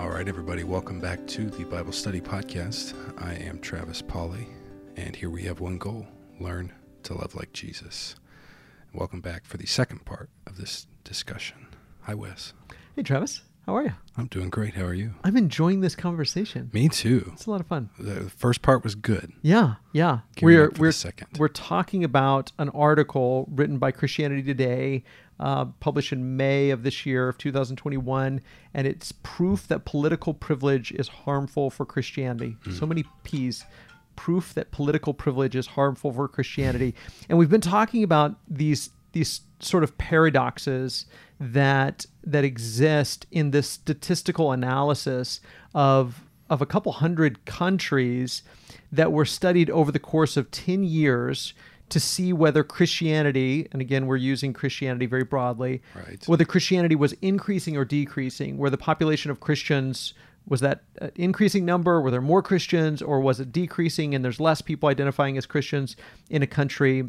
All right, everybody, welcome back to the Bible Study Podcast. I am Travis Polly, and here we have one goal learn to love like Jesus. Welcome back for the second part of this discussion. Hi, Wes. Hey, Travis. How are you? I'm doing great. How are you? I'm enjoying this conversation. Me too. It's a lot of fun. The first part was good. Yeah, yeah. Gearing we're we're second. we're talking about an article written by Christianity Today, uh, published in May of this year of 2021, and it's proof that political privilege is harmful for Christianity. Hmm. So many P's. Proof that political privilege is harmful for Christianity, and we've been talking about these these sort of paradoxes that that exist in this statistical analysis of of a couple hundred countries that were studied over the course of 10 years to see whether Christianity, and again, we're using Christianity very broadly, Right. whether Christianity was increasing or decreasing, where the population of Christians was that an increasing number, were there more Christians, or was it decreasing and there's less people identifying as Christians in a country?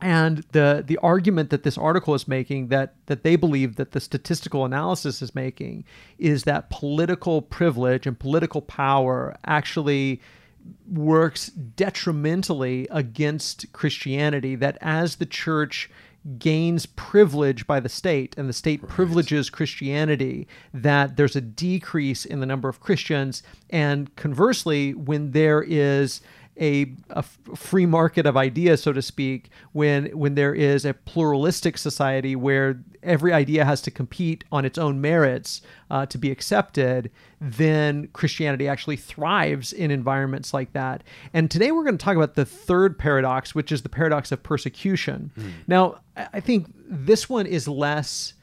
And the the argument that this article is making that that they believe that the statistical analysis is making is that political privilege and political power actually works detrimentally against Christianity that as the church gains privilege by the state and the state privileges Christianity that there's a decrease in the number of Christians. And conversely when there is a, a free market of ideas, so to speak, when when there is a pluralistic society where every idea has to compete on its own merits uh, to be accepted, then Christianity actually thrives in environments like that. And today we're going to talk about the third paradox, which is the paradox of persecution. Now, I I think this one is less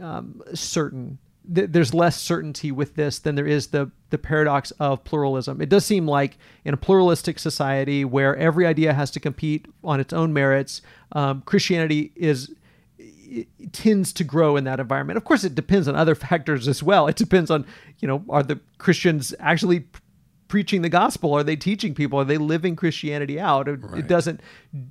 um, certain. Th- There's less certainty with this than there is the the paradox of pluralism. It does seem like in a pluralistic society where every idea has to compete on its own merits, um, Christianity is tends to grow in that environment. Of course, it depends on other factors as well. It depends on you know are the Christians actually preaching the gospel? Are they teaching people? Are they living Christianity out? It, Right. it doesn't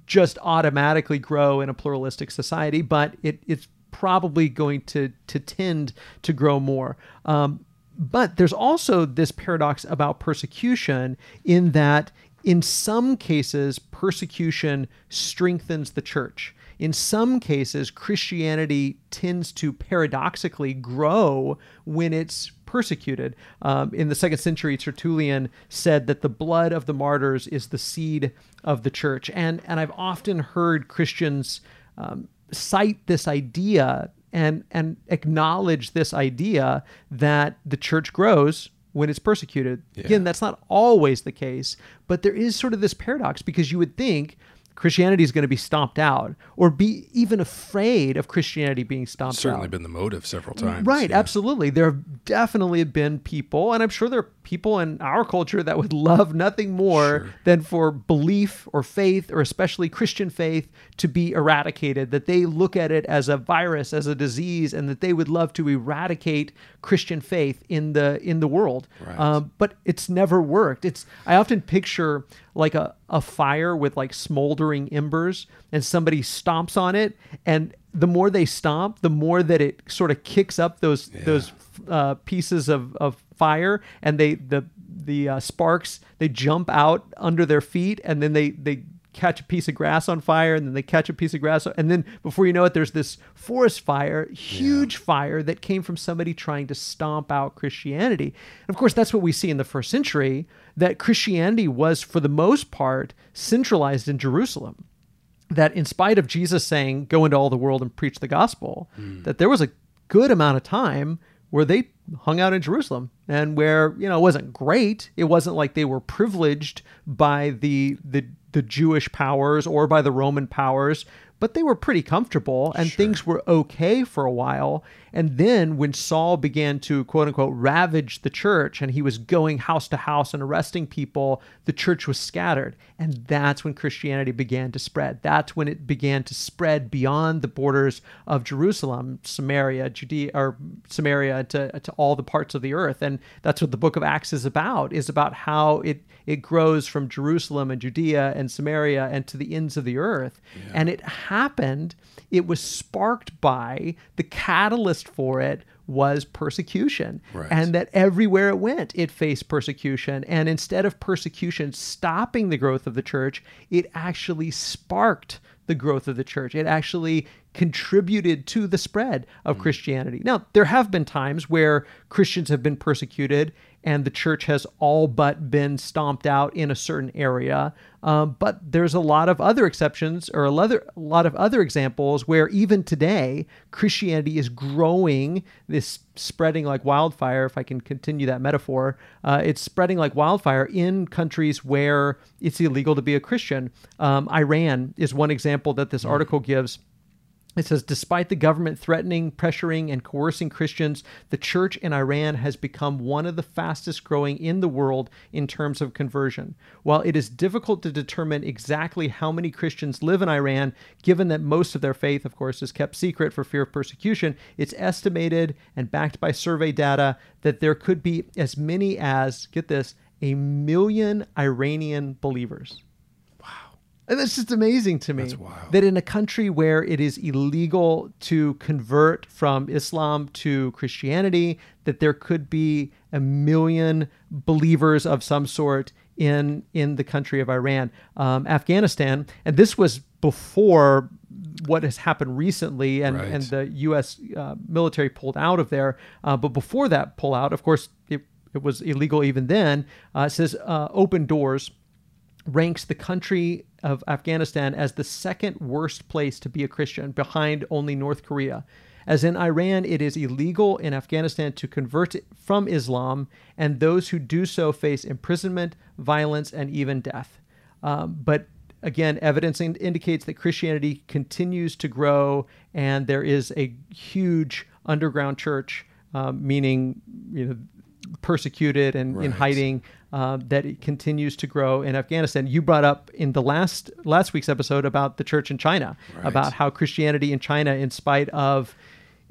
just automatically grow in a pluralistic society, but it, it's probably going to to tend to grow more. Um, but there's also this paradox about persecution in that in some cases persecution strengthens the church. In some cases, Christianity tends to paradoxically grow when it's persecuted. Um, in the second century, Tertullian said that the blood of the martyrs is the seed of the church. And, and I've often heard Christians um, cite this idea and, and acknowledge this idea that the church grows when it's persecuted. Again, that's not always the case, but there is sort of this paradox because you would think Christianity is going to be stomped out or be even afraid of Christianity being stomped Certainly out. Certainly been the motive several times. Right, yeah. absolutely. There have definitely been people, and I'm sure there are people in our culture that would love nothing more Sure. than for belief or faith, or especially Christian faith, to be eradicated. That they look at it as a virus, as a disease, and that they would love to eradicate Christian faith in the in the world. Right. Um, but it's never worked. It's I often picture like a, a fire with like smoldering embers and somebody stomps on it and the more they stomp the more that it sort of kicks up those those uh, pieces of, of fire and they the the uh, sparks they jump out under their feet and then they they catch a piece of grass on fire and then they catch a piece of grass and then before you know it there's this forest fire huge fire that came from somebody trying to stomp out christianity. And of course that's what we see in the first century that christianity was for the most part centralized in jerusalem. That in spite of jesus saying go into all the world and preach the gospel hmm. that there was a good amount of time where they hung out in Jerusalem and where you know it wasn't great. It wasn't like they were privileged by the the the Jewish powers or by the Roman powers but they were pretty comfortable and things were okay for a while and then when Saul began to quote unquote ravage the church and he was going house to house and arresting people the church was scattered. And that's when Christianity began to spread. That's when it began to spread beyond the borders of Jerusalem Samaria Judea or Samaria to, to all the parts of the earth. And that's what the book of Acts is about is about how it it grows from Jerusalem and Judea and Samaria and to the ends of the earth. And it happened, it was sparked by the catalyst for it was persecution. Right. And that everywhere it went, it faced persecution. And instead of persecution stopping the growth of the church, it actually sparked the growth of the church. It actually contributed to the spread of mm. Christianity. Now, there have been times where Christians have been persecuted and the church has all but been stomped out in a certain area. Um, but there's a lot of other exceptions or a lot, of other examples where even today Christianity is growing, this spreading like wildfire. If I can continue that metaphor, uh, it's spreading like wildfire in countries where it's illegal to be a Christian. Um, Iran is one example that this article gives. It says, despite the government threatening, pressuring, and coercing Christians, the church in Iran has become one of the fastest growing in the world in terms of conversion. While it is difficult to determine exactly how many Christians live in Iran, given that most of their faith, of course, is kept secret for fear of persecution, it's estimated and backed by survey data that there could be as many as, get this, a million Iranian believers. And that's just amazing to me. That's wild. That in a country where it is illegal to convert from Islam to Christianity, that there could be a million believers of some sort in in the country of Iran, um, Afghanistan, and this was before what has happened recently, and Right. and the U.S. Uh, military pulled out of there. Uh, but before that pullout, of course, it, it was illegal even then. Uh, it says uh, open doors ranks the country of Afghanistan as the second worst place to be a Christian, behind only North Korea. As in Iran, it is illegal in Afghanistan to convert from Islam, and those who do so face imprisonment, violence, and even death. Um, but again, evidence in- indicates that Christianity continues to grow, and there is a huge underground church, um, meaning you know persecuted and in hiding uh, that it continues to grow in Afghanistan. You brought up in the last last week's episode about the church in China, Right. about how Christianity in China, in spite of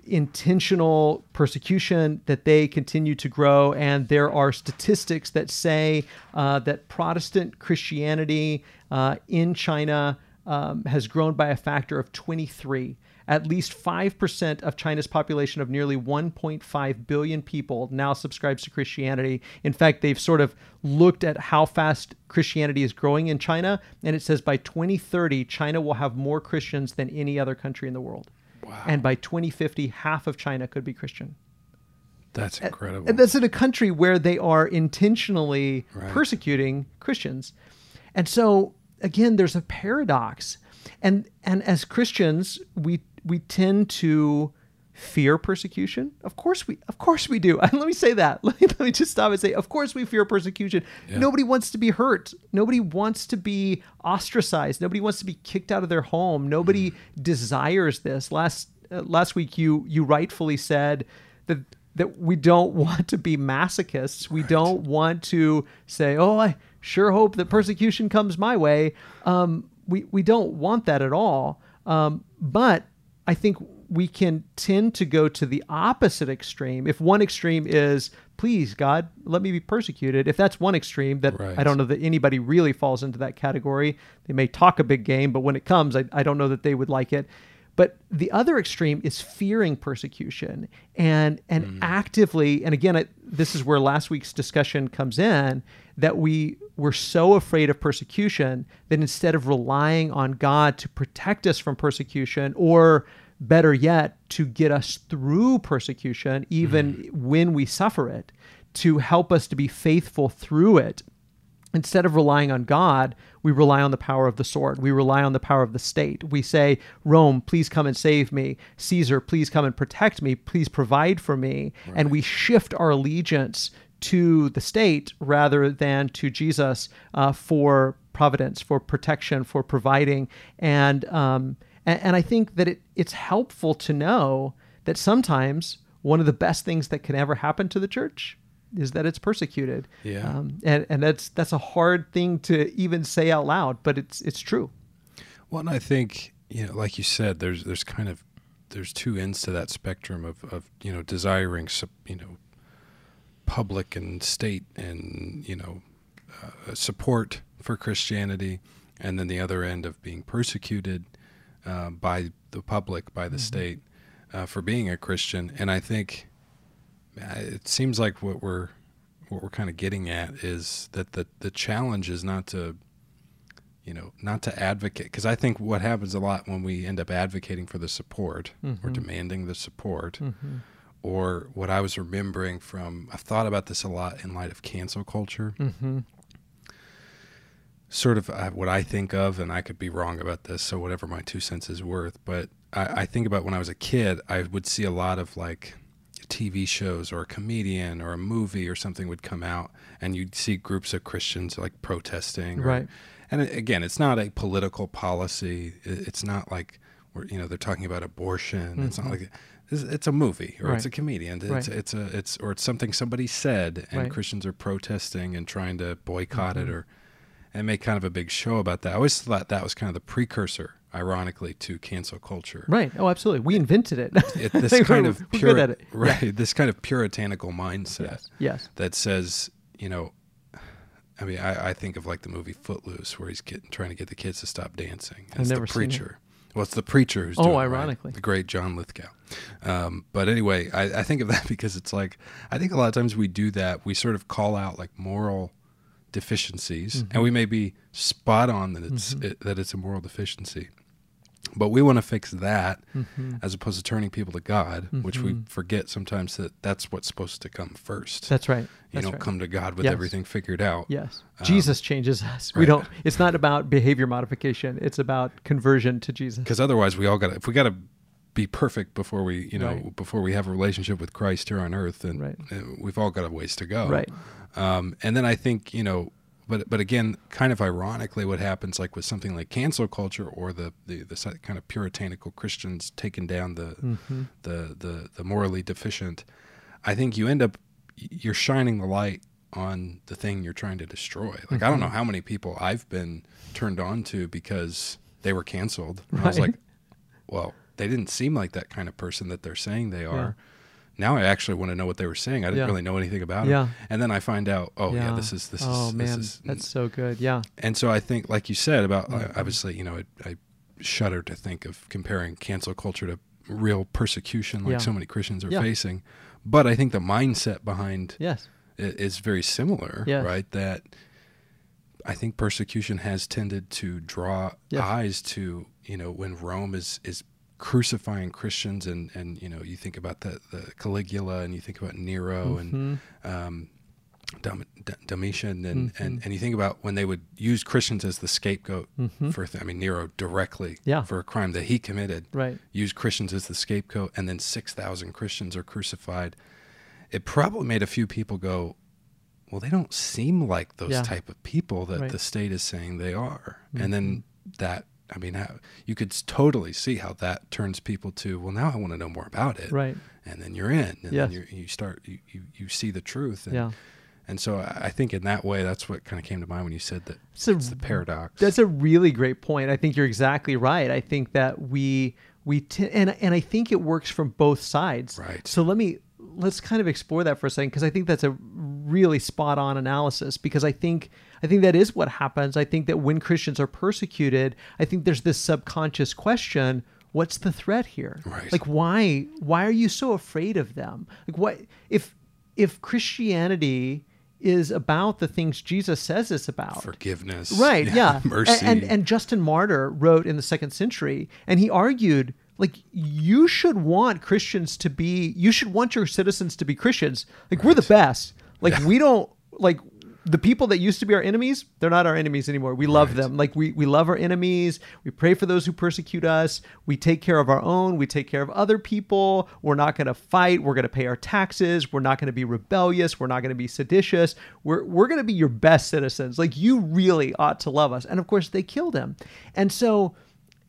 intentional persecution, that they continue to grow, and there are statistics that say uh, that Protestant Christianity uh, in China um, has grown by a factor of 23. At least 5% of China's population of nearly 1.5 billion people now subscribes to Christianity. In fact, they've sort of looked at how fast Christianity is growing in China, and it says by 2030, China will have more Christians than any other country in the world. Wow. And by 2050, half of China could be Christian. That's incredible. And that's in a country where they are intentionally Right. persecuting Christians. And so again, there's a paradox. And and as Christians, we we tend to fear persecution. Of course we of course we do. And let me say that. Let me, let me just stop and say, of course we fear persecution. Yeah. Nobody wants to be hurt. Nobody wants to be ostracized. Nobody wants to be kicked out of their home. Nobody desires this. Last uh, last week you you rightfully said that that we don't want to be masochists. We don't want to say, "Oh, I sure hope that persecution comes my way." Um, we we don't want that at all. Um, but I think we can tend to go to the opposite extreme. If one extreme is, "Please, God, let me be persecuted," if that's one extreme, that Right. I don't know that anybody really falls into that category. They may talk a big game, but when it comes, I, I don't know that they would like it. But the other extreme is fearing persecution and and mm. actively. And again, I, this is where last week's discussion comes in. That we were so afraid of persecution that instead of relying on God to protect us from persecution, or better yet, to get us through persecution, even mm-hmm. when we suffer it, to help us to be faithful through it, instead of relying on God, we rely on the power of the sword. We rely on the power of the state. We say, Rome, please come and save me. Caesar, please come and protect me. Please provide for me. And we shift our allegiance to the state rather than to Jesus uh, for providence, for protection, for providing. And um, and, and I think that it, it's helpful to know that sometimes one of the best things that can ever happen to the church is that it's persecuted. Yeah. Um, and and that's that's a hard thing to even say out loud, but it's it's true. Well, and I think you know, like you said, there's there's kind of there's two ends to that spectrum of, of you know desiring you know public and state and you know uh, support for Christianity, and then the other end of being persecuted. uh, by the public, by the state, uh, for being a Christian. And I think uh, it seems like what we're what we're kind of getting at is that the the challenge is not to you know not to advocate because I think what happens a lot when we end up advocating for the support or Mhm. demanding the support Mm-hmm. Or what I was remembering from I've thought about this a lot in light of cancel culture Mm-hmm. sort of uh, what I think of, and I could be wrong about this, so whatever my two cents is worth. But I, I think about when I was a kid, I would see a lot of like TV shows or a comedian or a movie or something would come out, and you'd see groups of Christians like protesting. or- Right. And again, it's not a political policy. It's not like we're, you know they're talking about abortion. It's not Mhm. like it's, it's a movie or it's a comedian. It's Right. it's a it's or it's something somebody said, and Right. Christians are protesting and trying to boycott it Mhm. or and make kind of a big show about that. I always thought that was kind of the precursor, ironically, to cancel culture. Right. Oh, absolutely. We invented it. It, this kind of good at. Yeah. right? This kind of puritanical mindset Yes. Yes. that says, you know, I mean, I, I think of like the movie Footloose, where he's getting, trying to get the kids to stop dancing. It's the seen it. preacher. Well, it's the preacher who's Oh, doing it, right? ironically. the great John Lithgow. Um, but anyway, I, I think of that because it's like I think a lot of times we do that. We sort of call out like moral deficiencies, Mhm. and we may be spot on that it's Mhm. it, that it's a moral deficiency. But we want to fix that Mm-hmm. as opposed to turning people to God, which we Mhm. forget sometimes that that's what's supposed to come first. That's right. you That's don't right. come to God with Yes. everything figured out. Yes. Um, Jesus changes us. We don't it's not about behavior modification. It's about conversion to Jesus. Because otherwise, we all got to, if we got to be perfect before we, you know, Right. before we have a relationship with Christ here on earth, and Right. uh, we've all got a ways to go. Right. Um, and then I think, you know, but but again, kind of ironically, what happens like with something like cancel culture or the the, the kind of puritanical Christians taking down the Mm-hmm. the the the morally deficient, I think you end up you're shining the light on the thing you're trying to destroy. Like I don't know Mhm. how many people I've been turned on to because they were canceled. And I was like, well, they didn't seem like that kind of person that they're saying they are. Now I actually want to know what they were saying. I didn't Yeah. really know anything about it. And then I find out, oh yeah, Yeah. this is this oh is man, this is that's so good. Yeah. and so I think, like you said about Mhm. obviously, you know, it, I shudder to think of comparing cancel culture to real persecution like Yeah. so many Christians are Yeah. facing. But I think the mindset behind Yes. it is very similar, Yes. right? That I think persecution has tended to draw Yes. eyes to, you know, when Rome is is crucifying Christians and and you know you think about the the Caligula and you think about Nero and Mhm. um, Dom- D- Domitian, and, and Mhm. and you think about when they would use Christians as the scapegoat Mhm. for, th- I mean Nero directly Yeah. for a crime that he committed, Right. use Christians as the scapegoat, and then six thousand Christians are crucified. It probably made a few people go, "Well, they don't seem like those Yeah. type of people that Right. the state is saying they are," and then Mm-hmm. that. I mean, how, you could totally see how that turns people to, well, now I want to know more about it Right. and then you're in and Yes. then you you start you, you, you see the truth and, Yeah. and so I I think in that way that's what kind of came to mind when you said that It's a it's the paradox That's a really great point. I think you're exactly right. I think that we we t- and and I think it works from both sides. Right. So let me let's kind of explore that for a second because I think that's a really spot on analysis because I think I think that is what happens. I think that when Christians are persecuted, I think there's this subconscious question, what's the threat here? Right. Like why why are you so afraid of them? Like what if if Christianity is about the things Jesus says it's about forgiveness right yeah, mercy And, and and justin martyr wrote in the second century and he argued like you should want christians to be you should want your citizens to be christians. Like we're the best. Like we don't like the people that used to be our enemies they're not our enemies anymore. We love Right. them. Like we, we love our enemies. We pray for those who persecute us. We take care of our own. We take care of other people. We're not going to fight. We're going to pay our taxes. We're not going to be rebellious. We're not going to be seditious. We're, we're going to be your best citizens. Like you really ought to love us. And of course they killed him. And so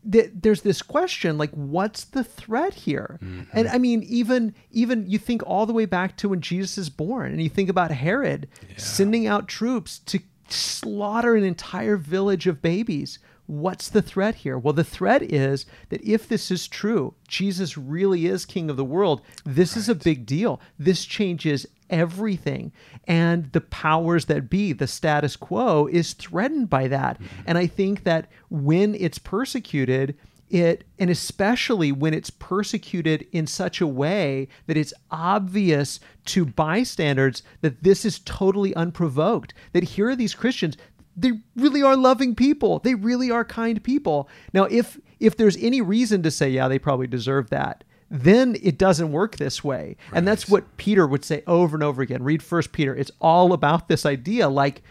th- there's this question like what's the threat here? Mm-hmm. And i mean even even you think all the way back to when jesus is born and you think about herod sending out troops to slaughter an entire village of babies. What's the threat here? Well the threat is that if this is true jesus really is king of the world. This is a big deal. This changes everything. And the powers that be the status quo is threatened by that. Mm-hmm. And i think that when it's persecuted it and especially when it's persecuted in such a way that it's obvious to bystanders that this is totally unprovoked that here are these christians they really are loving people. They really are kind people. Now if if there's any reason to say yeah they probably deserve that then it doesn't work this way and that's what peter would say over and over again read first peter it's all about this idea like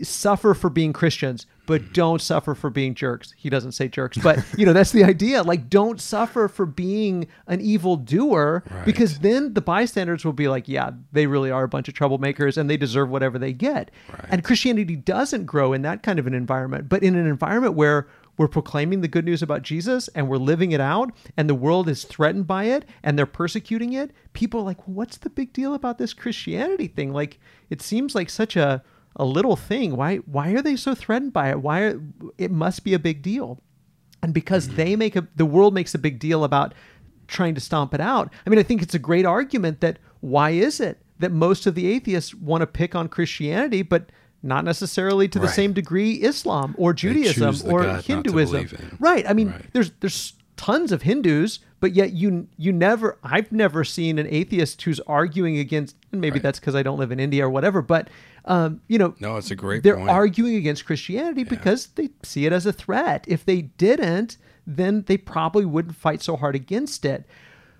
suffer for being Christians, but don't suffer for being jerks. He doesn't say jerks, but you know, that's the idea. Like don't suffer for being an evil doer Right. because then the bystanders will be like, yeah, they really are a bunch of troublemakers and they deserve whatever they get. Right. And Christianity doesn't grow in that kind of an environment, but in an environment where we're proclaiming the good news about Jesus and we're living it out and the world is threatened by it and they're persecuting it, people are like, what's the big deal about this Christianity thing? Like it seems like such a a little thing. Why why are they so threatened by it? Why are, it must be a big deal. And because mm-hmm. they make a the world makes a big deal about trying to stomp it out. I mean, I think it's a great argument that why is it that most of the atheists want to pick on Christianity but not necessarily to the Right. same degree Islam or Judaism or God Hinduism. in. Right. I mean, Right. there's there's tons of Hindus, but yet you you never I've never seen an atheist who's arguing against and maybe Right. that's because I don't live in India or whatever, but um, you know, No, it's a great they're point. arguing against Christianity because they see it as a threat. If they didn't, then they probably wouldn't fight so hard against it.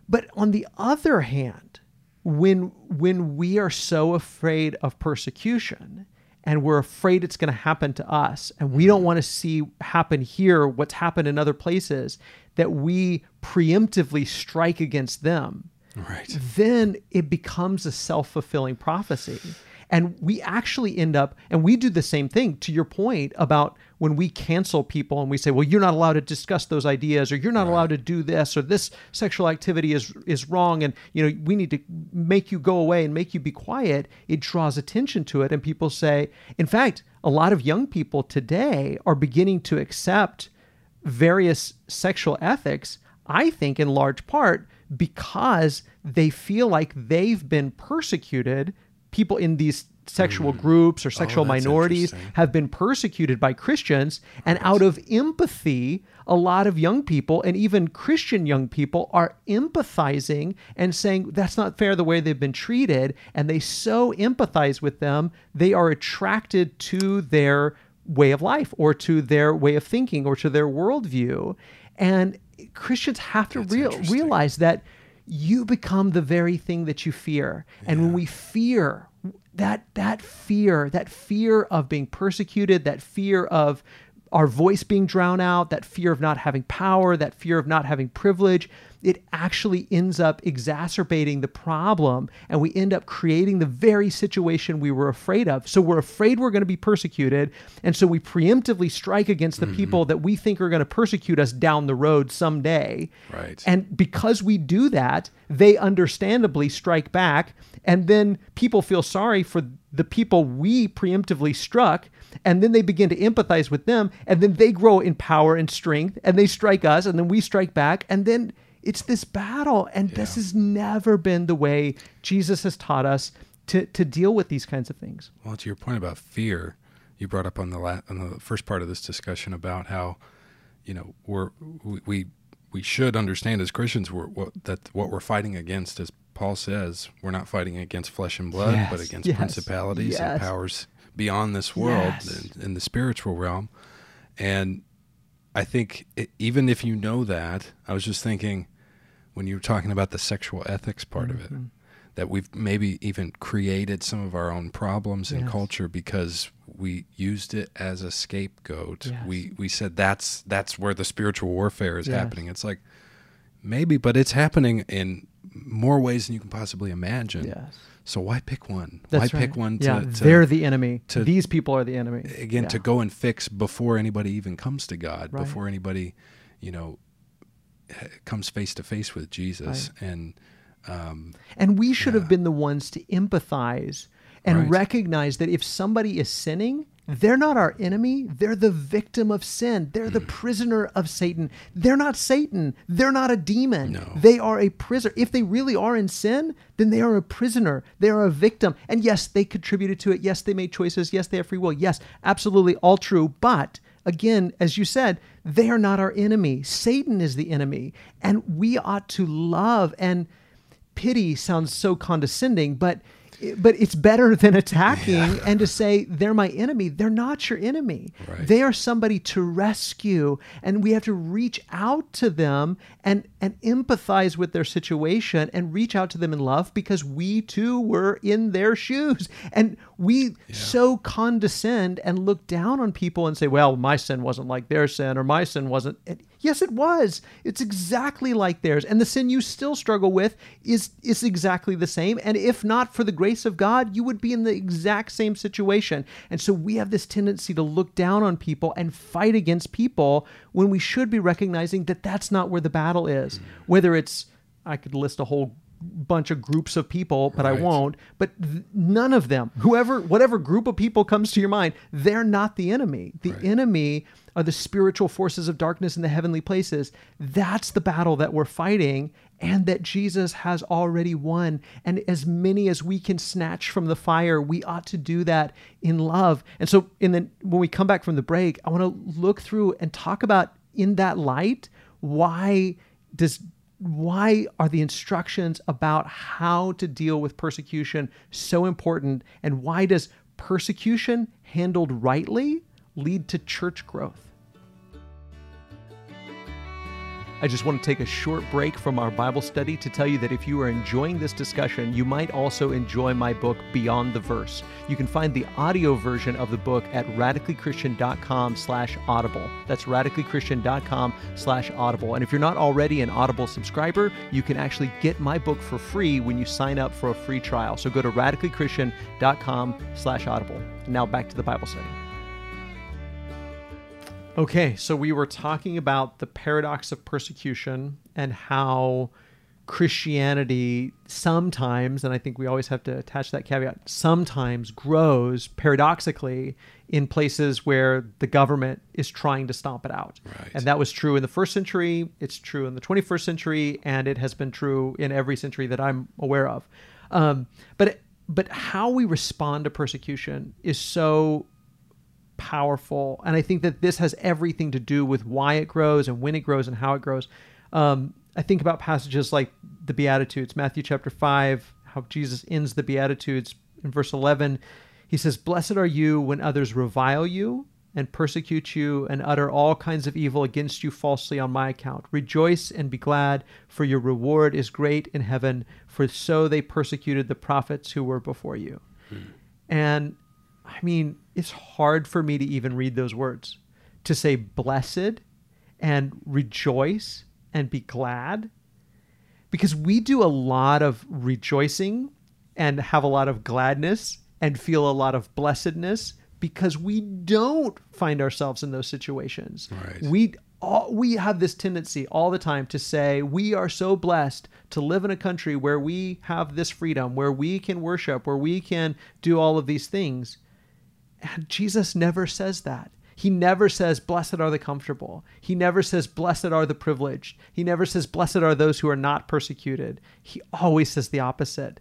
But on the other hand, when when we are so afraid of persecution and we're afraid it's going to happen to us. And we don't want to see happen here what's happened in other places that we preemptively strike against them. Right. then it becomes a self-fulfilling prophecy. And we actually end up and we do the same thing to your point about when we cancel people and we say well you're not allowed to discuss those ideas or you're not allowed to do this or this sexual activity is is wrong and you know we need to make you go away and make you be quiet it draws attention to it and people say in fact a lot of young people today are beginning to accept various sexual ethics, I think in large part because they feel like they've been persecuted. People in these sexual groups or sexual Hmm. Oh, minorities have been persecuted by Christians. And out of empathy, a lot of young people and even Christian young people are empathizing and saying that's not fair the way they've been treated. And they so empathize with them, they are attracted to their way of life or to their way of thinking or to their worldview. And Christians have to real, realize that you become the very thing that you fear. And when we fear, that that fear, that fear of being persecuted, that fear of our voice being drowned out, that fear of not having power, that fear of not having privilege, it actually ends up exacerbating the problem and we end up creating the very situation we were afraid of. So we're afraid we're going to be persecuted. And so we preemptively strike against the Mm-hmm. people that we think are going to persecute us down the road someday. Right. And because we do that, they understandably strike back. And then people feel sorry for the people we preemptively struck. And then they begin to empathize with them. And then they grow in power and strength. And they strike us. And then we strike back. And then it's this battle. And this has never been the way Jesus has taught us to, to deal with these kinds of things. Well, to your point about fear, you brought up on the la- on the first part of this discussion about how, you know, we're we we, we should understand as Christians we're, what that what we're fighting against, as Paul says, we're not fighting against flesh and blood, but against yes, principalities and powers beyond this world Yes. in, in the spiritual realm, and I think it, even if you know that, I was just thinking when you were talking about the sexual ethics part of it, Mm-hmm. that we've maybe even created some of our own problems in Yes. culture because we used it as a scapegoat. Yes. We we said that's that's where the spiritual warfare is Yes. happening. It's like maybe, but it's happening in more ways than you can possibly imagine. Yes. So why pick one? That's why right. pick one to, yeah, to they're the enemy. to- These people are the enemy. again Yeah. to go and fix before anybody even comes to God, Right. before anybody, you know, comes face to face with Jesus, and um, And we should Yeah. have been the ones to empathize and Right. recognize that if somebody is sinning, they're not our enemy. They're the victim of sin. They're Mm. the prisoner of Satan. They're not Satan. They're not a demon. No. They are a prisoner. If they really are in sin, then they are a prisoner. They are a victim. And yes, they contributed to it. Yes, they made choices. Yes, they have free will. Yes, absolutely all true. But again, as you said, they are not our enemy. Satan is the enemy. And we ought to love and pity sounds so condescending, but but it's better than attacking yeah. and to say they're my enemy. They're not your enemy. Right. They are somebody to rescue, and we have to reach out to them and and empathize with their situation and reach out to them in love because we too were in their shoes, and we yeah. so condescend and look down on people and say, "Well, my sin wasn't like their sin, or my sin wasn't." Yes, it was. It's exactly like theirs, and the sin you still struggle with is is exactly the same. And if not for the grace grace of God, you would be in the exact same situation. And so we have this tendency to look down on people and fight against people when we should be recognizing that that's not where the battle is. Mm. Whether it's, I could list a whole bunch of groups of people, but right. I won't. But th- none of them, whoever, whatever group of people comes to your mind, they're not the enemy. The right. enemy are the spiritual forces of darkness in the heavenly places. That's the battle that we're fighting and that Jesus has already won. And as many as we can snatch from the fire, we ought to do that in love. And so in the when we come back from the break, I want to look through and talk about in that light why does why are the instructions about how to deal with persecution so important and why does persecution handled rightly lead to church growth I just want to take a short break from our Bible study to tell you that if you are enjoying this discussion, you might also enjoy my book, Beyond the Verse. You can find the audio version of the book at radicallychristian.com slash audible. That's radicallychristian.com slash audible. And if you're not already an Audible subscriber, you can actually get my book for free when you sign up for a free trial. So go to radicallychristian.com slash audible. Now back to the Bible study. Okay, so we were talking about the paradox of persecution and how Christianity sometimes, and I think we always have to attach that caveat, sometimes grows paradoxically in places where the government is trying to stomp it out. Right. And that was true in the first century, it's true in the 21st century, and it has been true in every century that I'm aware of. Um, but but how we respond to persecution is so powerful. And I think that this has everything to do with why it grows and when it grows and how it grows. Um, I think about passages like the Beatitudes, Matthew chapter 5, how Jesus ends the Beatitudes in verse 11. He says, Blessed are you when others revile you and persecute you and utter all kinds of evil against you falsely on my account. Rejoice and be glad, for your reward is great in heaven, for so they persecuted the prophets who were before you. Hmm. And I mean, it's hard for me to even read those words. To say blessed and rejoice and be glad. Because we do a lot of rejoicing and have a lot of gladness and feel a lot of blessedness because we don't find ourselves in those situations. Right. We all, we have this tendency all the time to say we are so blessed to live in a country where we have this freedom, where we can worship, where we can do all of these things. And Jesus never says that. He never says, Blessed are the comfortable. He never says, Blessed are the privileged. He never says, Blessed are those who are not persecuted. He always says the opposite.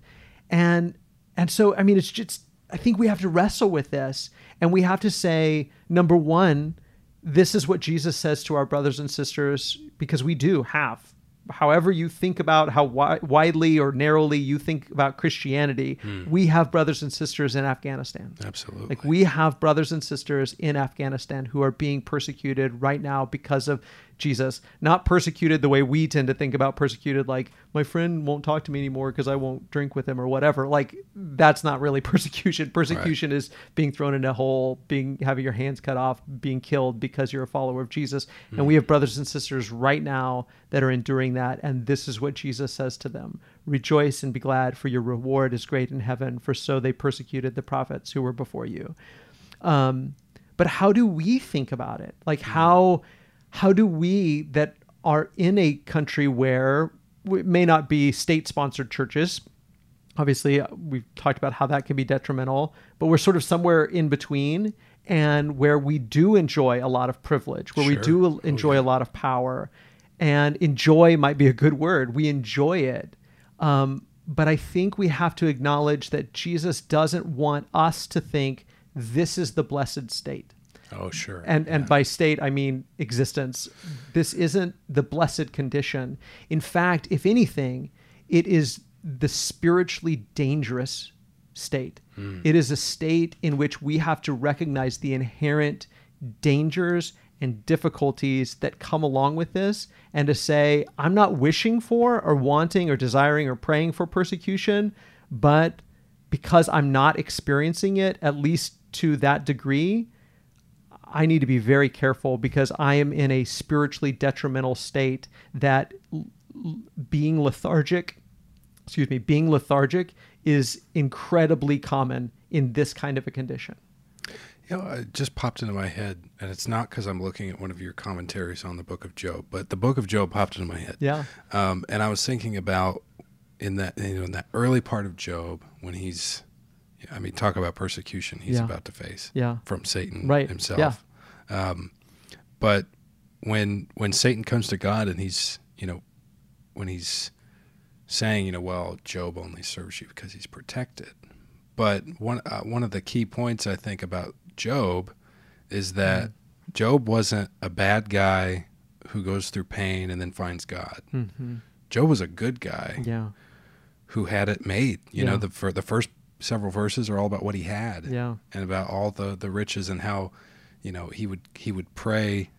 And and so I mean it's just I think we have to wrestle with this and we have to say, number one, this is what Jesus says to our brothers and sisters because we do have however you think about how wi- widely or narrowly you think about Christianity, mm. we have brothers and sisters in Afghanistan. Absolutely. Like we have brothers and sisters in Afghanistan who are being persecuted right now because of Jesus, not persecuted the way we tend to think about persecuted, like my friend won't talk to me anymore because I won't drink with him or whatever. Like that's not really persecution. Persecution right. is being thrown in a hole, being having your hands cut off, being killed because you're a follower of Jesus. Mm-hmm. And we have brothers and sisters right now that are enduring that, and this is what Jesus says to them: Rejoice and be glad, for your reward is great in heaven. For so they persecuted the prophets who were before you. Um, but how do we think about it? Like mm-hmm. how how do we that are in a country where it may not be state sponsored churches obviously uh, we've talked about how that can be detrimental but we're sort of somewhere in between and where we do enjoy a lot of privilege where sure. we do oh, enjoy oh, yeah. a lot of power and enjoy might be a good word we enjoy it um, but i think we have to acknowledge that jesus doesn't want us to think this is the blessed state Oh, sure. And and by state I mean existence. This isn't the blessed condition. In fact, if anything, it is the spiritually dangerous state. Hmm. It is a state in which we have to recognize the inherent dangers and difficulties that come along with this and to say I'm not wishing for or wanting or desiring or praying for persecution, but because I'm not experiencing it at least to that degree, I need to be very careful because I am in a spiritually detrimental state that being lethargic, excuse me, being lethargic is incredibly common in this kind of a condition. You know, it just popped into my head, and it's not because I'm looking at one of your commentaries on the Book of Job, but the Book of Job popped into my head. Yeah. Um, and I was thinking about in that you know in that early part of Job when he's, I mean, talk about persecution he's Yeah. about to face Yeah. from Satan Right. himself. Um, but when when Satan comes to God and he's you know when he's saying you know well Job only serves you because he's protected, but one uh, one of the key points I think about Job is that Job wasn't a bad guy who goes through pain and then finds God. Mm-hmm. Job was a good guy Yeah. who had it made. You Yeah. know, the for the first several verses are all about what he had Yeah. and about all the the riches and how, you know, he would he would pray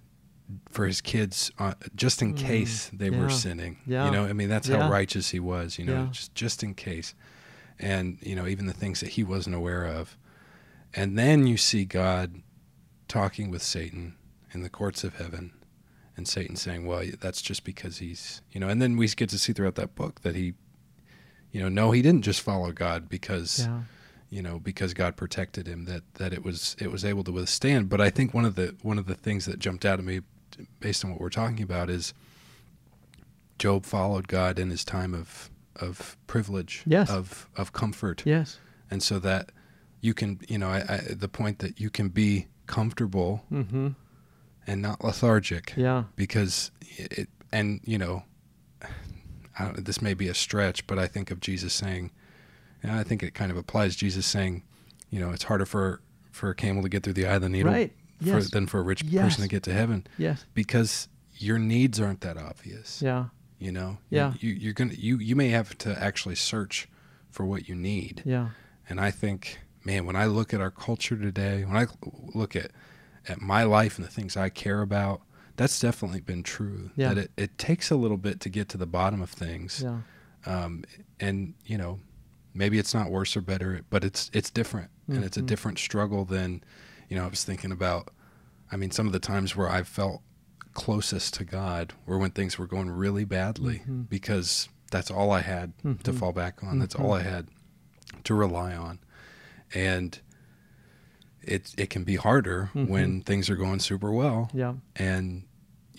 for his kids uh, just in case they were Mm. Sinning. Yeah. You know, I mean that's Yeah. how righteous he was. You know, Yeah. just just in case, and you know even the things that he wasn't aware of, and then you see God talking with Satan in the courts of heaven. And Satan saying, "Well, that's just because he's, you know." And then we get to see throughout that book that he, you know, no, he didn't just follow God because Yeah. you know because God protected him that that it was it was able to withstand but I think one of the one of the things that jumped out at me based on what we're talking about is Job followed God in his time of of privilege Yes. of of comfort Yes. and so that you can you know I, I the point that you can be comfortable Mm-hmm. and not lethargic Yeah. because it and you know this may be a stretch but i think of jesus saying and i think it kind of applies jesus saying you know it's harder for for a camel to get through the eye of the needle Right. for, than for a rich Yes. person to get to heaven Yes. because your needs aren't that obvious Yeah. you know Yeah. you, you you're gonna you you may have to actually search for what you need Yeah. and I think, man, when I look at our culture today, when I look at at my life and the things I care about, that's definitely been true. Yeah. That it, it takes a little bit to get to the bottom of things. Yeah. Um, and you know, maybe it's not worse or better, but it's it's different, and it's a Mhm. different struggle than, you know, I was thinking about. I mean, some of the times where I felt closest to God were when things were going really badly Mhm. because that's all I had to Mhm. fall back on. That's all I had to rely on. And it it can be harder Mhm. when things are going super well Yeah. and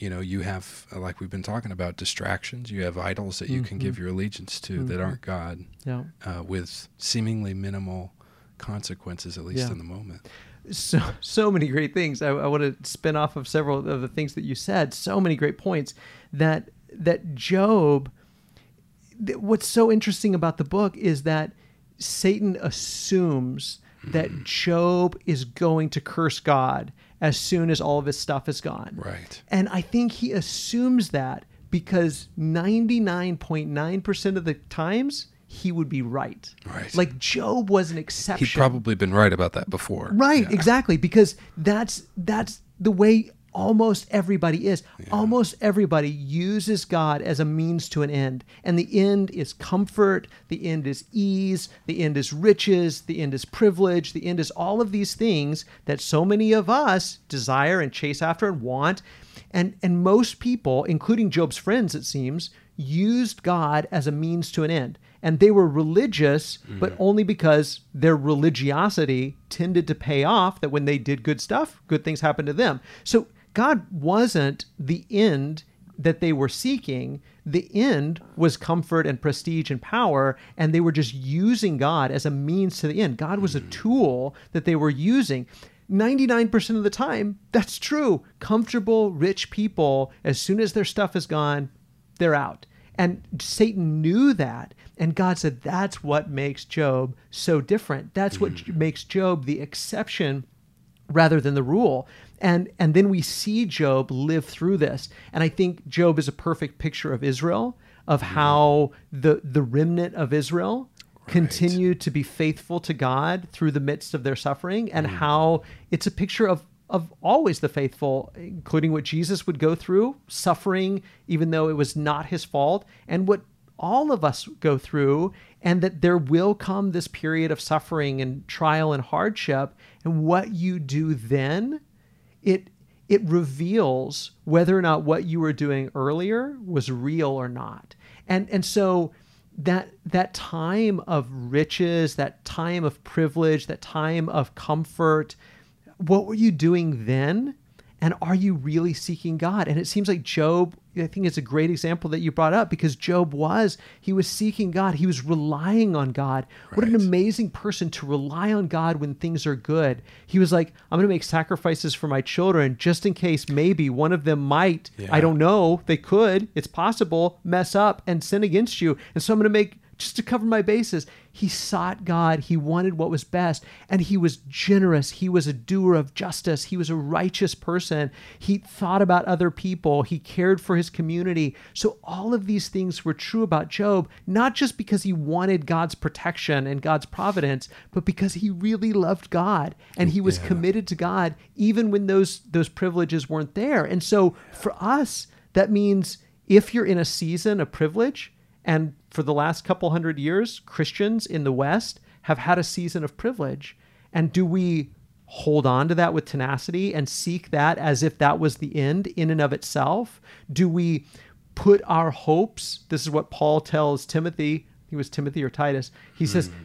you know you have like we've been talking about distractions you have idols that you can Mhm. give your allegiance to that Mhm. aren't god Yeah. uh, with seemingly minimal consequences at least Yeah. in the moment so so many great things. I, I want to spin off of several of the things that you said. So many great points that that Job. th- What's so interesting about the book is that Satan assumes that Job is going to curse God as soon as all of his stuff is gone. right And I think he assumes that because 99.9% of the times he would be right. Right. Like Job was an exception. he'd probably been right about that before Right, Yeah. exactly, because that's that's the way almost everybody is. Almost everybody uses God as a means to an end, and the end is comfort, the end is ease, the end is riches, the end is privilege, the end is all of these things that so many of us desire and chase after and want. And and most people, including Job's friends it seems, used God as a means to an end. And they were religious, mm-hmm. but only because their religiosity tended to pay off that when they did good stuff, good things happened to them. So God wasn't the end that they were seeking. The end was comfort and prestige and power, and they were just using God as a means to the end. God was a hmm. tool that they were using. 99% of the time, that's true. Comfortable, rich people, as soon as their stuff is gone, they're out. And Satan knew that. And God said, that's what makes Job so different. That's what hmm. makes Job the exception rather than the rule. And and then we see Job live through this. And I think Job is a perfect picture of Israel, of how the the remnant of Israel continue to be faithful to God through the midst of their suffering and mm. how it's a picture of of always the faithful, including what Jesus would go through, suffering, even though it was not his fault, and what all of us go through, and that there will come this period of suffering and trial and hardship. And what you do then, it it reveals whether or not what you were doing earlier was real or not. And and so that that time of riches, that time of privilege, that time of comfort, what were you doing then? And are you really seeking God? And it seems like Job, I think it's a great example that you brought up because Job was, he was seeking God. He was relying on God. What an amazing person to rely on God when things are good. He was like, I'm going to make sacrifices for my children just in case maybe one of them might, I don't know, they could, it's possible, mess up and sin against you. And so I'm going to make just to cover my bases. He sought God. He wanted what was best. And he was generous. He was a doer of justice. He was a righteous person. He thought about other people. He cared for his community. So, all of these things were true about Job, not just because he wanted God's protection and God's providence, but because he really loved God and he was Yeah. committed to God, even when those, those privileges weren't there. And so, for us, that means if you're in a season of privilege, and for the last couple hundred years, Christians in the West have had a season of privilege. And do we hold on to that with tenacity and seek that as if that was the end in and of itself? Do we put our hopes? This is what Paul tells Timothy. He was Timothy or Titus. He says, mm-hmm.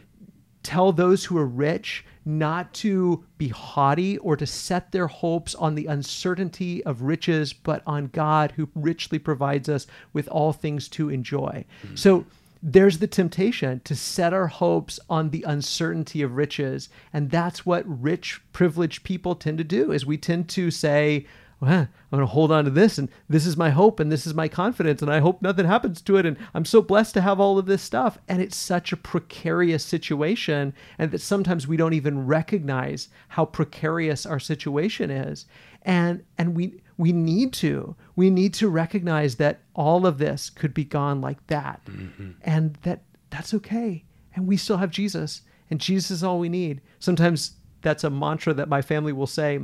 Tell those who are rich not to be haughty or to set their hopes on the uncertainty of riches, but on God who richly provides us with all things to enjoy. Hmm. So there's the temptation to set our hopes on the uncertainty of riches. And that's what rich, privileged people tend to do is we tend to say, well, I'm going to hold on to this, and this is my hope, and this is my confidence, and I hope nothing happens to it, and I'm so blessed to have all of this stuff. And it's such a precarious situation, and that sometimes we don't even recognize how precarious our situation is. And and we we need to we need to recognize that all of this could be gone like that, mm-hmm. and that that's okay, and we still have Jesus, and Jesus is all we need. Sometimes that's a mantra that my family will say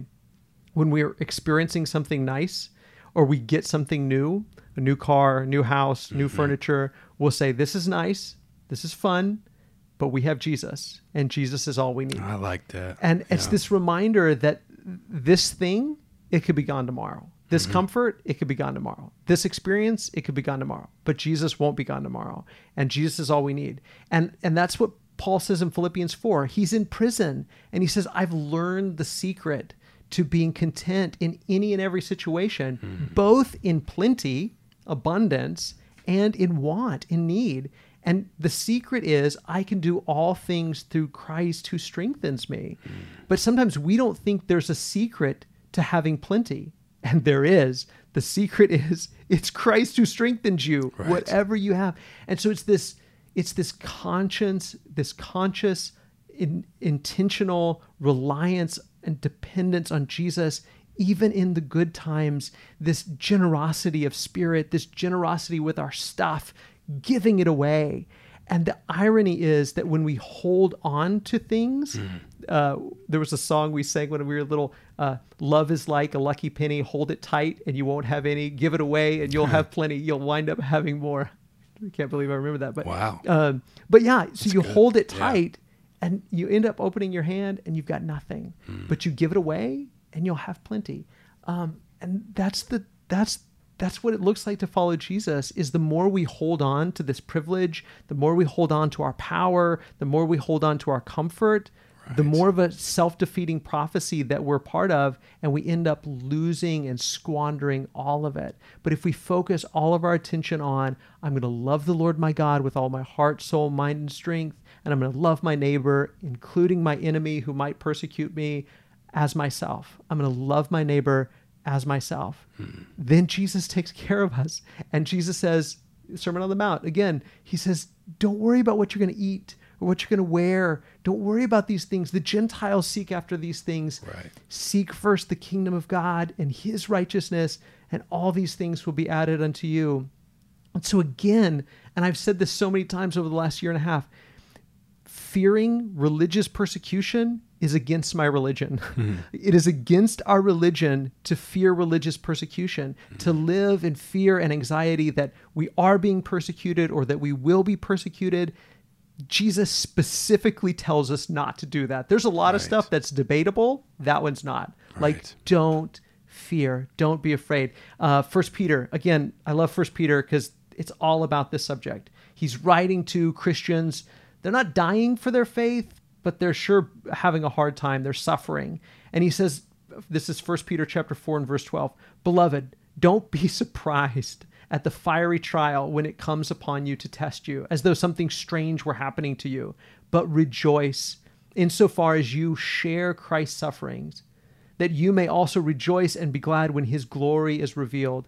when we're experiencing something nice or we get something new, a new car, new house, new mm-hmm. furniture, we'll say, This is nice, this is fun, but we have Jesus, and Jesus is all we need. I like that. And it's this reminder that this thing, it could be gone tomorrow. This mm-hmm. comfort, it could be gone tomorrow. This experience, it could be gone tomorrow. But Jesus won't be gone tomorrow. And Jesus is all we need. And and that's what Paul says in Philippians 4. He's in prison and he says, I've learned the secret to being content in any and every situation, mm-hmm. both in plenty, abundance, and in want, in need. And the secret is I can do all things through Christ who strengthens me. Mm. But sometimes we don't think there's a secret to having plenty. And there is. The secret is it's Christ who strengthens you, Right. whatever you have. And so it's this it's this conscience, this conscious in, intentional reliance and dependence on Jesus even in the good times, this generosity of spirit, this generosity with our stuff, giving it away. And the irony is that when we hold on to things, uh, there was a song we sang when we were little uh, Love is like a lucky penny, hold it tight and you won't have any, give it away and you'll have plenty, you'll wind up having more. I can't believe I remember that. But Wow. um, but yeah, so you good. hold it Yeah. And you end up opening your hand and you've got nothing, Hmm. but you give it away and you'll have plenty. Um, and that's the that's that's what it looks like to follow Jesus is the more we hold on to this privilege, the more we hold on to our power, the more we hold on to our comfort, the more of a self-defeating prophecy that we're part of and we end up losing and squandering all of it. But if we focus all of our attention on I'm going to love the Lord my God with all my heart, soul, mind and strength, and I'm going to love my neighbor, including my enemy who might persecute me as myself. I'm going to love my neighbor as myself. Hmm. Then Jesus takes care of us. And Jesus says, Sermon on the Mount, again, he says, don't worry about what you're going to eat or what you're going to wear. Don't worry about these things. The Gentiles seek after these things. Right. Seek first the kingdom of God and his righteousness, and all these things will be added unto you. And so, again, and I've said this so many times over the last year and a half fearing religious persecution is against my religion. Mm-hmm. It is against our religion to fear religious persecution, mm-hmm. to live in fear and anxiety that we are being persecuted or that we will be persecuted. Jesus specifically tells us not to do that. There's a lot right. of stuff that's debatable. That one's not. Right. Like, don't fear. Don't be afraid. Uh, First Peter, again, I love First Peter because it's all about this subject. He's writing to Christians. They're not dying for their faith, but they're sure having a hard time. They're suffering. And he says, this is 1 Peter chapter 4 and verse 12. Beloved, don't be surprised at the fiery trial when it comes upon you to test you, as though something strange were happening to you, but rejoice insofar as you share Christ's sufferings, that you may also rejoice and be glad when his glory is revealed.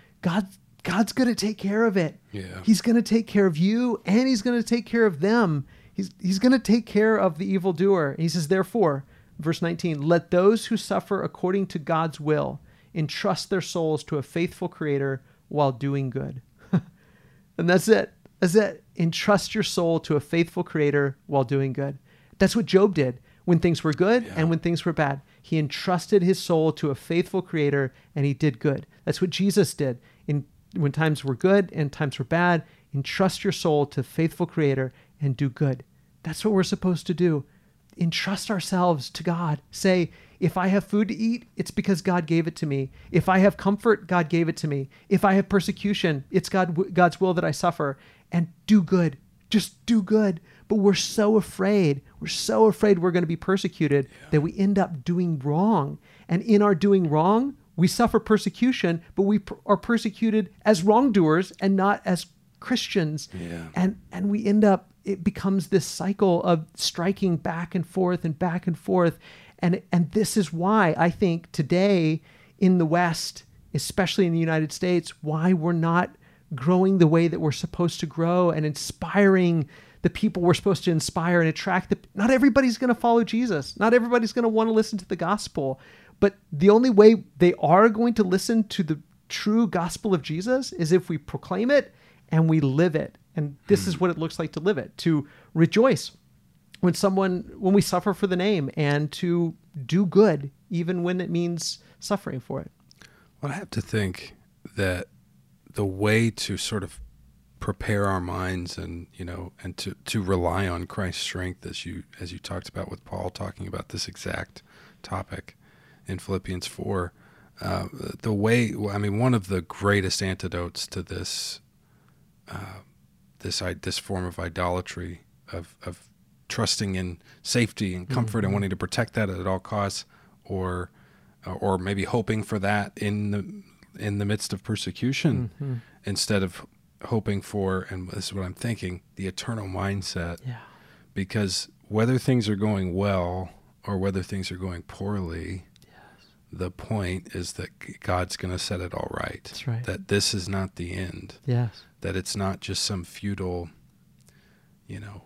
God God's going to take care of it. Yeah. He's going to take care of you and he's going to take care of them. He's he's going to take care of the evildoer. He says therefore, verse 19, let those who suffer according to God's will entrust their souls to a faithful creator while doing good. and that's it. That's it. Entrust your soul to a faithful creator while doing good. That's what Job did when things were good yeah. and when things were bad. He entrusted his soul to a faithful creator and he did good. That's what Jesus did. When times were good and times were bad, entrust your soul to faithful creator and do good. That's what we're supposed to do. Entrust ourselves to God. Say, if I have food to eat, it's because God gave it to me. If I have comfort, God gave it to me. If I have persecution, it's God God's will that I suffer. And do good. Just do good. But we're so afraid. We're so afraid we're going to be persecuted yeah. that we end up doing wrong. And in our doing wrong, we suffer persecution, but we per- are persecuted as wrongdoers and not as Christians. Yeah. And and we end up it becomes this cycle of striking back and forth and back and forth. And and this is why I think today in the West, especially in the United States, why we're not growing the way that we're supposed to grow and inspiring the people we're supposed to inspire and attract the not everybody's going to follow Jesus. Not everybody's going to want to listen to the gospel. But the only way they are going to listen to the true gospel of Jesus is if we proclaim it and we live it. And this is hmm. what it looks like to live it, to rejoice when someone when we suffer for the name and to do good even when it means suffering for it. Well, I have to think that the way to sort of prepare our minds and you know and to to rely on Christ's strength as you as you talked about with Paul talking about this exact topic in Philippians 4. Uh, the way, I mean, one of the greatest antidotes to this, uh, this this form of idolatry of of trusting in safety and comfort mm-hmm. and wanting to protect that at all costs, or uh, or maybe hoping for that in the in the midst of persecution, mm-hmm. instead of hoping for, and this is what I'm thinking, the eternal mindset. Yeah. Because whether things are going well or whether things are going poorly, the point is that God's going to set it all right. That's right. That this is not the end. Yes. That it's not just some futile, you know,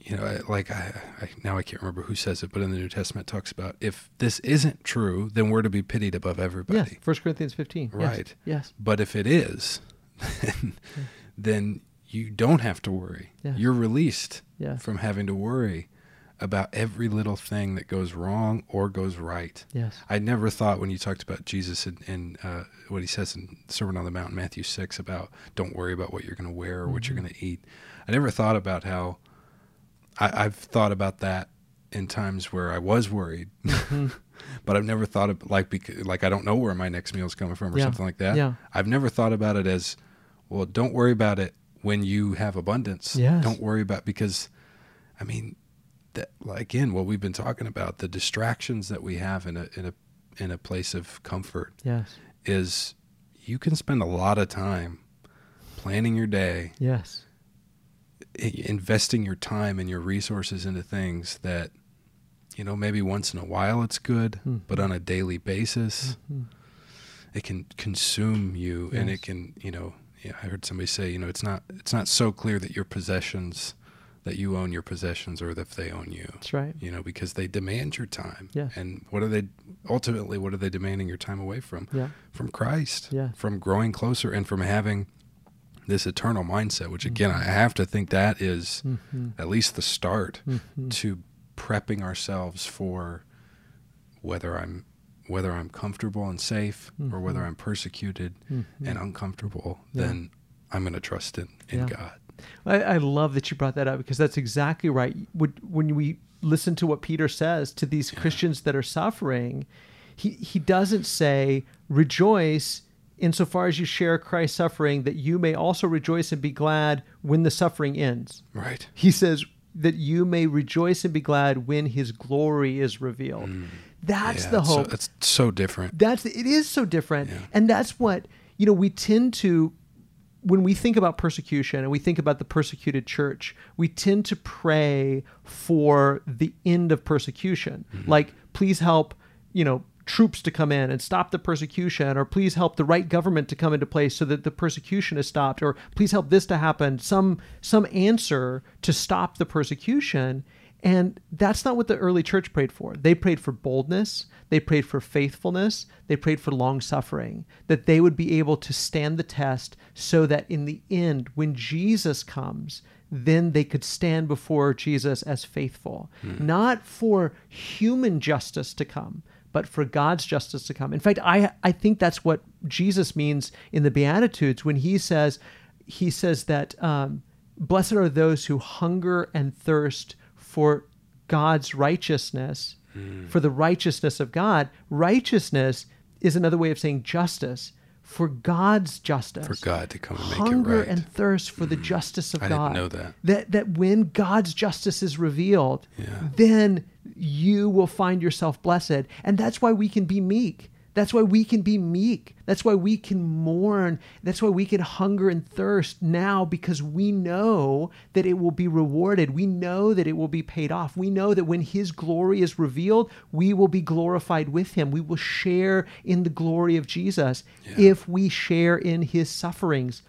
you know, like I, I, now I can't remember who says it, but in the New Testament it talks about if this isn't true, then we're to be pitied above everybody. Yes. First Corinthians fifteen. Right. Yes. yes. But if it is, then, yeah. then you don't have to worry. Yeah. You're released yeah. from having to worry about every little thing that goes wrong or goes right. Yes. I never thought when you talked about Jesus and, and uh, what he says in Sermon on the Mount, Matthew 6, about don't worry about what you're going to wear or mm-hmm. what you're mm-hmm. going to eat. I never thought about how I, have thought about that in times where I was worried, mm-hmm. but I've never thought of like, because, like I don't know where my next meal is coming from or yeah. something like that. Yeah. I've never thought about it as, well, don't worry about it when you have abundance. Yes. Don't worry about because, I mean, that again, what we've been talking about, the distractions that we have in a in a in a place of comfort Yes. is you can spend a lot of time planning your day, Yes. investing your time and your resources into things that you know maybe once in a while it's good, Mhm. but on a daily basis Mhm. it can consume you and it can you know yeah, I heard somebody say you know it's not it's not so clear that your possessions that you own your possessions or if they own you That's right. you know because they demand your time Yes. and what are they ultimately what are they demanding your time away from Yeah. from Christ Yeah. from growing closer and from having this eternal mindset which again Mm-hmm. I have to think that is Mhm. at least the start Mhm. to prepping ourselves for whether I'm whether I'm comfortable and safe or whether Mhm. I'm persecuted Mhm. and uncomfortable, Yeah. then I'm going to trust in, in Yeah. God. I, I love that you brought that up because that's exactly right. When, when we listen to what Peter says to these Christians that are suffering, he, he doesn't say, rejoice insofar as you share Christ's suffering, that you may also rejoice and be glad when the suffering ends. Right. He says that you may rejoice and be glad when his glory is revealed. That's Mm. Yeah, the so- hope. it's so different. That's it is so different, Yeah. and that's what you know. We tend to when we think about persecution and we think about the persecuted church, we tend to pray for the end of persecution. Mm-hmm. Like, please help, you know, troops to come in and stop the persecution, or please help the right government to come into place so that the persecution is stopped, or please help this to happen. Some some answer to stop the persecution. And that's not what the early church prayed for. They prayed for boldness, they prayed for faithfulness, they prayed for long suffering, that they would be able to stand the test so that in the end, when Jesus comes, then they could stand before Jesus as faithful. Not for human justice to come, but for God's justice to come. In fact, I I think that's what Jesus means in the Beatitudes when he says he says that um, blessed are those who hunger and thirst for God's righteousness, hmm. for the righteousness of God. Righteousness is another way of saying justice. For God's justice, For God to come and make hunger it right. and thirst for the hmm. justice of God. I didn't know that. That that when God's justice is revealed, Yeah. then you will find yourself blessed. And that's why we can be meek. That's why we can be meek. That's why we can mourn. That's why we can hunger and thirst now because we know that it will be rewarded. We know that it will be paid off. We know that when His glory is revealed, we will be glorified with Him. We will share in the glory of Jesus if we share in His sufferings.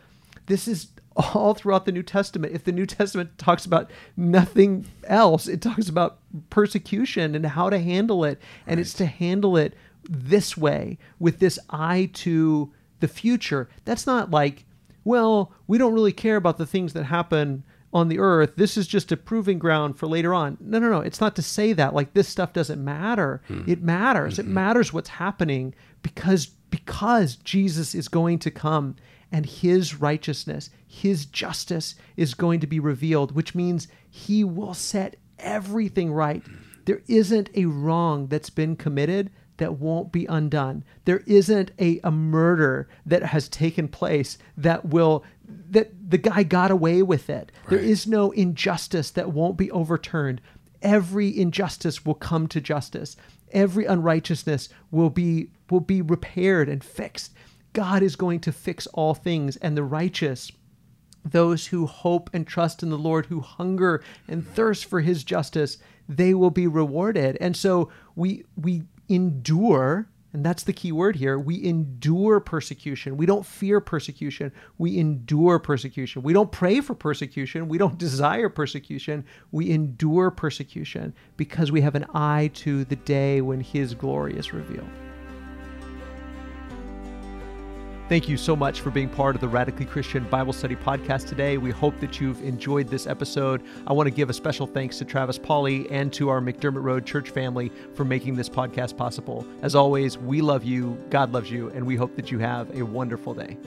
This is all throughout the New Testament. If the New Testament talks about nothing else, it talks about persecution and how to handle it. And it's to handle it this way with this eye to the future. That's not like, well, we don't really care about the things that happen on the earth. This is just a proving ground for later on. No, no, no. It's not to say that like this stuff doesn't matter. Hmm. It matters. It mm-hmm. matters what's happening because because Jesus is going to come and his righteousness, his justice is going to be revealed, which means he will set everything right. Hmm. There isn't a wrong that's been committed that won't be undone. There isn't a, a murder that has taken place that will that the guy got away with it. There Right. is no injustice that won't be overturned. Every injustice will come to justice. Every unrighteousness will be will be repaired and fixed. God is going to fix all things and the righteous those who hope and trust in the Lord, who hunger and thirst for his justice, they will be rewarded. And so we we endure, and that's the key word here, we endure persecution. We don't fear persecution. We endure persecution. We don't pray for persecution. We don't desire persecution. We endure persecution because we have an eye to the day when his glory is revealed. Thank you so much for being part of the Radically Christian Bible Study podcast today. We hope that you've enjoyed this episode. I want to give a special thanks to Travis Pauly and to our McDermott Road church family for making this podcast possible. As always, we love you, God loves you, and we hope that you have a wonderful day.